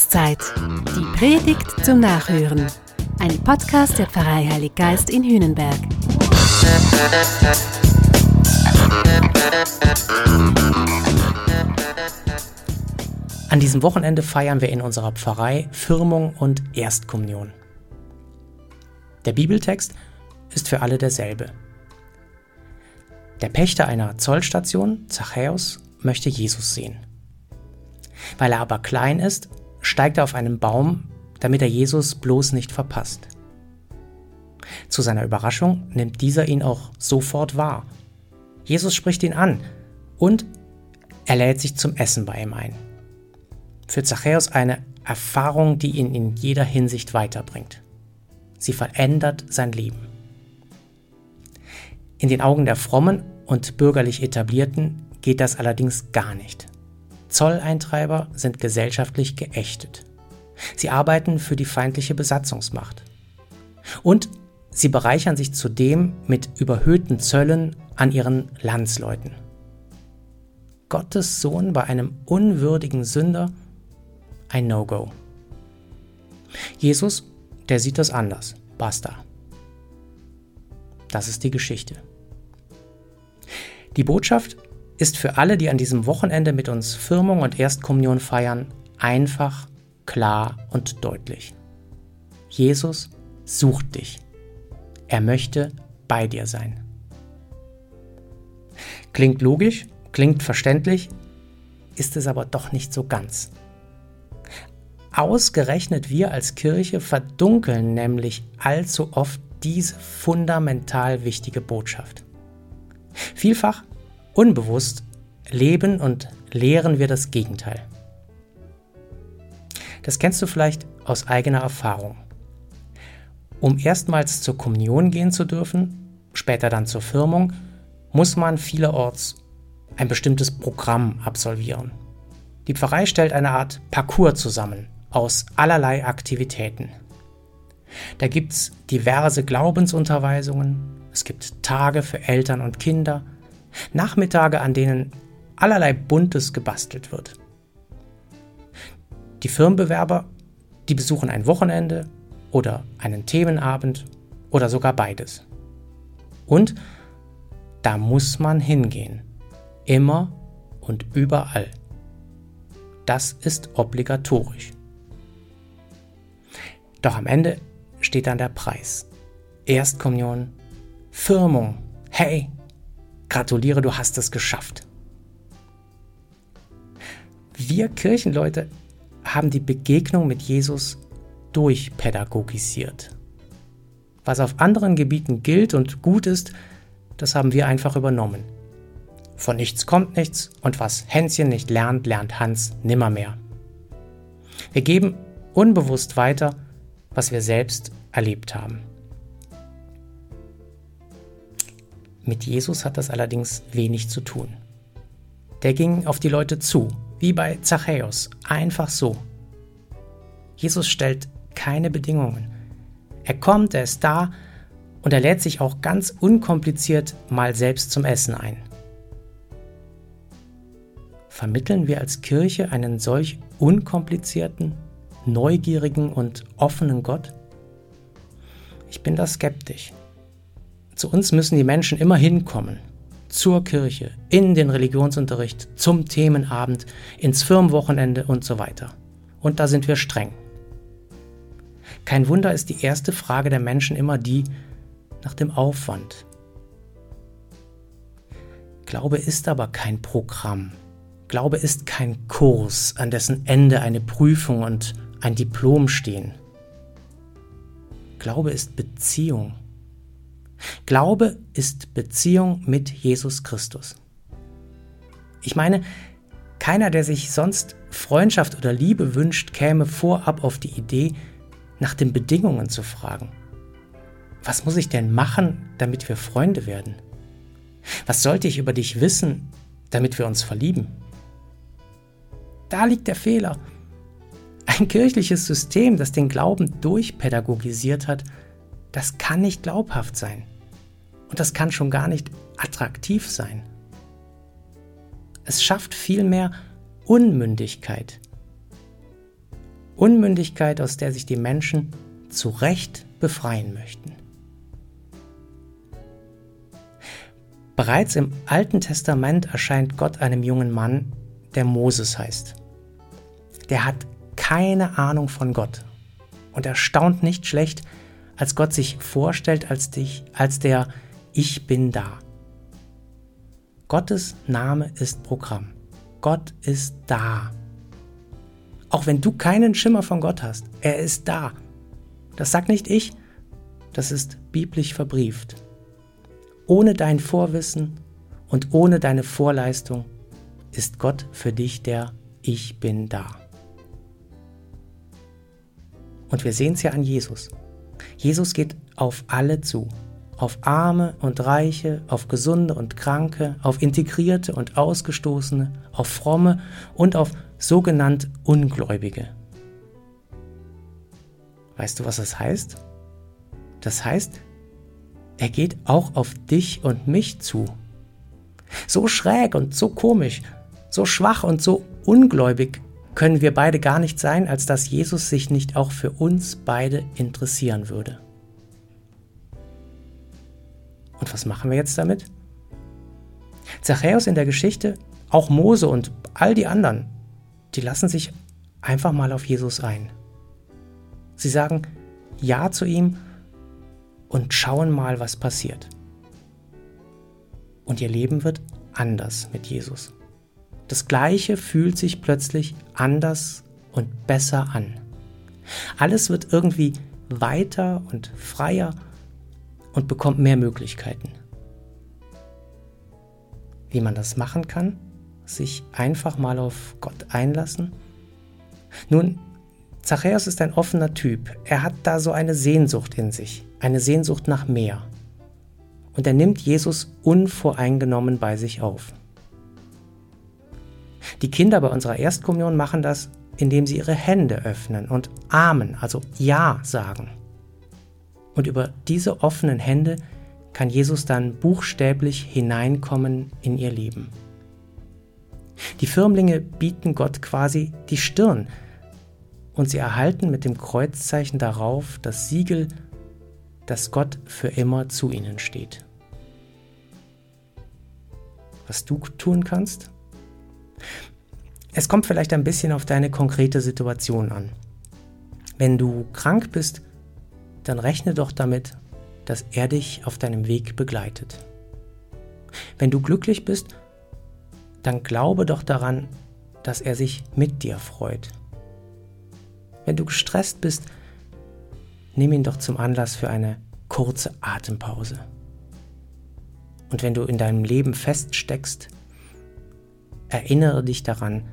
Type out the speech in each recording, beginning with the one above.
Zachäuszeit. Die Predigt zum Nachhören. Ein Podcast der Pfarrei Heilig Geist in Hühnenberg. An diesem Wochenende feiern wir in unserer Pfarrei Firmung und Erstkommunion. Der Bibeltext ist für alle derselbe. Der Pächter einer Zollstation, Zachäus, möchte Jesus sehen. Weil er aber klein ist, steigt er auf einen Baum, damit er Jesus bloß nicht verpasst. Zu seiner Überraschung nimmt dieser ihn auch sofort wahr. Jesus spricht ihn an und er lädt sich zum Essen bei ihm ein. Für Zachäus eine Erfahrung, die ihn in jeder Hinsicht weiterbringt. Sie verändert sein Leben. In den Augen der Frommen und bürgerlich Etablierten geht das allerdings gar nicht. Zolleintreiber sind gesellschaftlich geächtet. Sie arbeiten für die feindliche Besatzungsmacht. Und sie bereichern sich zudem mit überhöhten Zöllen an ihren Landsleuten. Gottes Sohn bei einem unwürdigen Sünder ein No-Go. Jesus, der sieht das anders. Basta. Das ist die Geschichte. Die Botschaft ist für alle, die an diesem Wochenende mit uns Firmung und Erstkommunion feiern, einfach, klar und deutlich. Jesus sucht dich. Er möchte bei dir sein. Klingt logisch, klingt verständlich, ist es aber doch nicht so ganz. Ausgerechnet wir als Kirche verdunkeln nämlich allzu oft diese fundamental wichtige Botschaft. Vielfach Unbewusst leben und lehren wir das Gegenteil. Das kennst du vielleicht aus eigener Erfahrung. Um erstmals zur Kommunion gehen zu dürfen, später dann zur Firmung, muss man vielerorts ein bestimmtes Programm absolvieren. Die Pfarrei stellt eine Art Parcours zusammen aus allerlei Aktivitäten. Da gibt es diverse Glaubensunterweisungen, es gibt Tage für Eltern und Kinder, Nachmittage, an denen allerlei Buntes gebastelt wird. Die Firmenbewerber, die besuchen ein Wochenende oder einen Themenabend oder sogar beides. Und da muss man hingehen. Immer und überall. Das ist obligatorisch. Doch am Ende steht dann der Preis. Erstkommunion, Firmung. Hey, Gratuliere, du hast es geschafft. Wir Kirchenleute haben die Begegnung mit Jesus durchpädagogisiert. Was auf anderen Gebieten gilt und gut ist, das haben wir einfach übernommen. Von nichts kommt nichts und was Hänschen nicht lernt, lernt Hans nimmermehr. Wir geben unbewusst weiter, was wir selbst erlebt haben. Mit Jesus hat das allerdings wenig zu tun. Der ging auf die Leute zu, wie bei Zachäus, einfach so. Jesus stellt keine Bedingungen. Er kommt, er ist da und er lädt sich auch ganz unkompliziert mal selbst zum Essen ein. Vermitteln wir als Kirche einen solch unkomplizierten, neugierigen und offenen Gott? Ich bin da skeptisch. Zu uns müssen die Menschen immer hinkommen. Zur Kirche, in den Religionsunterricht, zum Themenabend, ins Firmenwochenende und so weiter. Und da sind wir streng. Kein Wunder ist die erste Frage der Menschen immer die nach dem Aufwand. Glaube ist aber kein Programm. Glaube ist kein Kurs, an dessen Ende eine Prüfung und ein Diplom stehen. Glaube ist Beziehung. Glaube ist Beziehung mit Jesus Christus. Ich meine, keiner, der sich sonst Freundschaft oder Liebe wünscht, käme vorab auf die Idee, nach den Bedingungen zu fragen. Was muss ich denn machen, damit wir Freunde werden? Was sollte ich über dich wissen, damit wir uns verlieben? Da liegt der Fehler. Ein kirchliches System, das den Glauben durchpädagogisiert hat, das kann nicht glaubhaft sein. Und das kann schon gar nicht attraktiv sein. Es schafft vielmehr Unmündigkeit. Unmündigkeit, aus der sich die Menschen zu Recht befreien möchten. Bereits im Alten Testament erscheint Gott einem jungen Mann, der Moses heißt. Der hat keine Ahnung von Gott und erstaunt nicht schlecht, als Gott sich vorstellt als dich, als der Ich bin da. Gottes Name ist Programm. Gott ist da. Auch wenn du keinen Schimmer von Gott hast, er ist da. Das sagt nicht ich, das ist biblisch verbrieft. Ohne dein Vorwissen und ohne deine Vorleistung ist Gott für dich der Ich bin da. Und wir sehen es ja an Jesus. Jesus geht auf alle zu. Auf Arme und Reiche, auf Gesunde und Kranke, auf Integrierte und Ausgestoßene, auf Fromme und auf sogenannt Ungläubige. Weißt du, was das heißt? Das heißt, er geht auch auf dich und mich zu. So schräg und so komisch, so schwach und so ungläubig können wir beide gar nicht sein, als dass Jesus sich nicht auch für uns beide interessieren würde. Und was machen wir jetzt damit? Zachäus in der Geschichte, auch Mose und all die anderen, die lassen sich einfach mal auf Jesus ein. Sie sagen Ja zu ihm und schauen mal, was passiert. Und ihr Leben wird anders mit Jesus. Das Gleiche fühlt sich plötzlich anders und besser an. Alles wird irgendwie weiter und freier und bekommt mehr Möglichkeiten. Wie man das machen kann? Sich einfach mal auf Gott einlassen? Nun, Zachäus ist ein offener Typ. Er hat da so eine Sehnsucht in sich, eine Sehnsucht nach mehr. Und er nimmt Jesus unvoreingenommen bei sich auf. Die Kinder bei unserer Erstkommunion machen das, indem sie ihre Hände öffnen und Amen, also Ja sagen. Und über diese offenen Hände kann Jesus dann buchstäblich hineinkommen in ihr Leben. Die Firmlinge bieten Gott quasi die Stirn und sie erhalten mit dem Kreuzzeichen darauf das Siegel, dass Gott für immer zu ihnen steht. Was du tun kannst? Es kommt vielleicht ein bisschen auf deine konkrete Situation an. Wenn du krank bist, dann rechne doch damit, dass er dich auf deinem Weg begleitet. Wenn du glücklich bist, dann glaube doch daran, dass er sich mit dir freut. Wenn du gestresst bist, nimm ihn doch zum Anlass für eine kurze Atempause. Und wenn du in deinem Leben feststeckst, erinnere dich daran,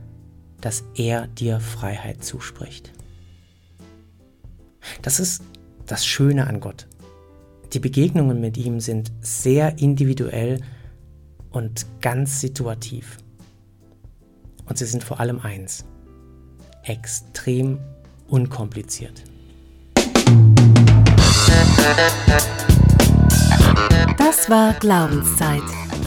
dass er dir Freiheit zuspricht. Das ist das Schöne an Gott. Die Begegnungen mit ihm sind sehr individuell und ganz situativ. Und sie sind vor allem eins, extrem unkompliziert. Das war Glaubenszeit.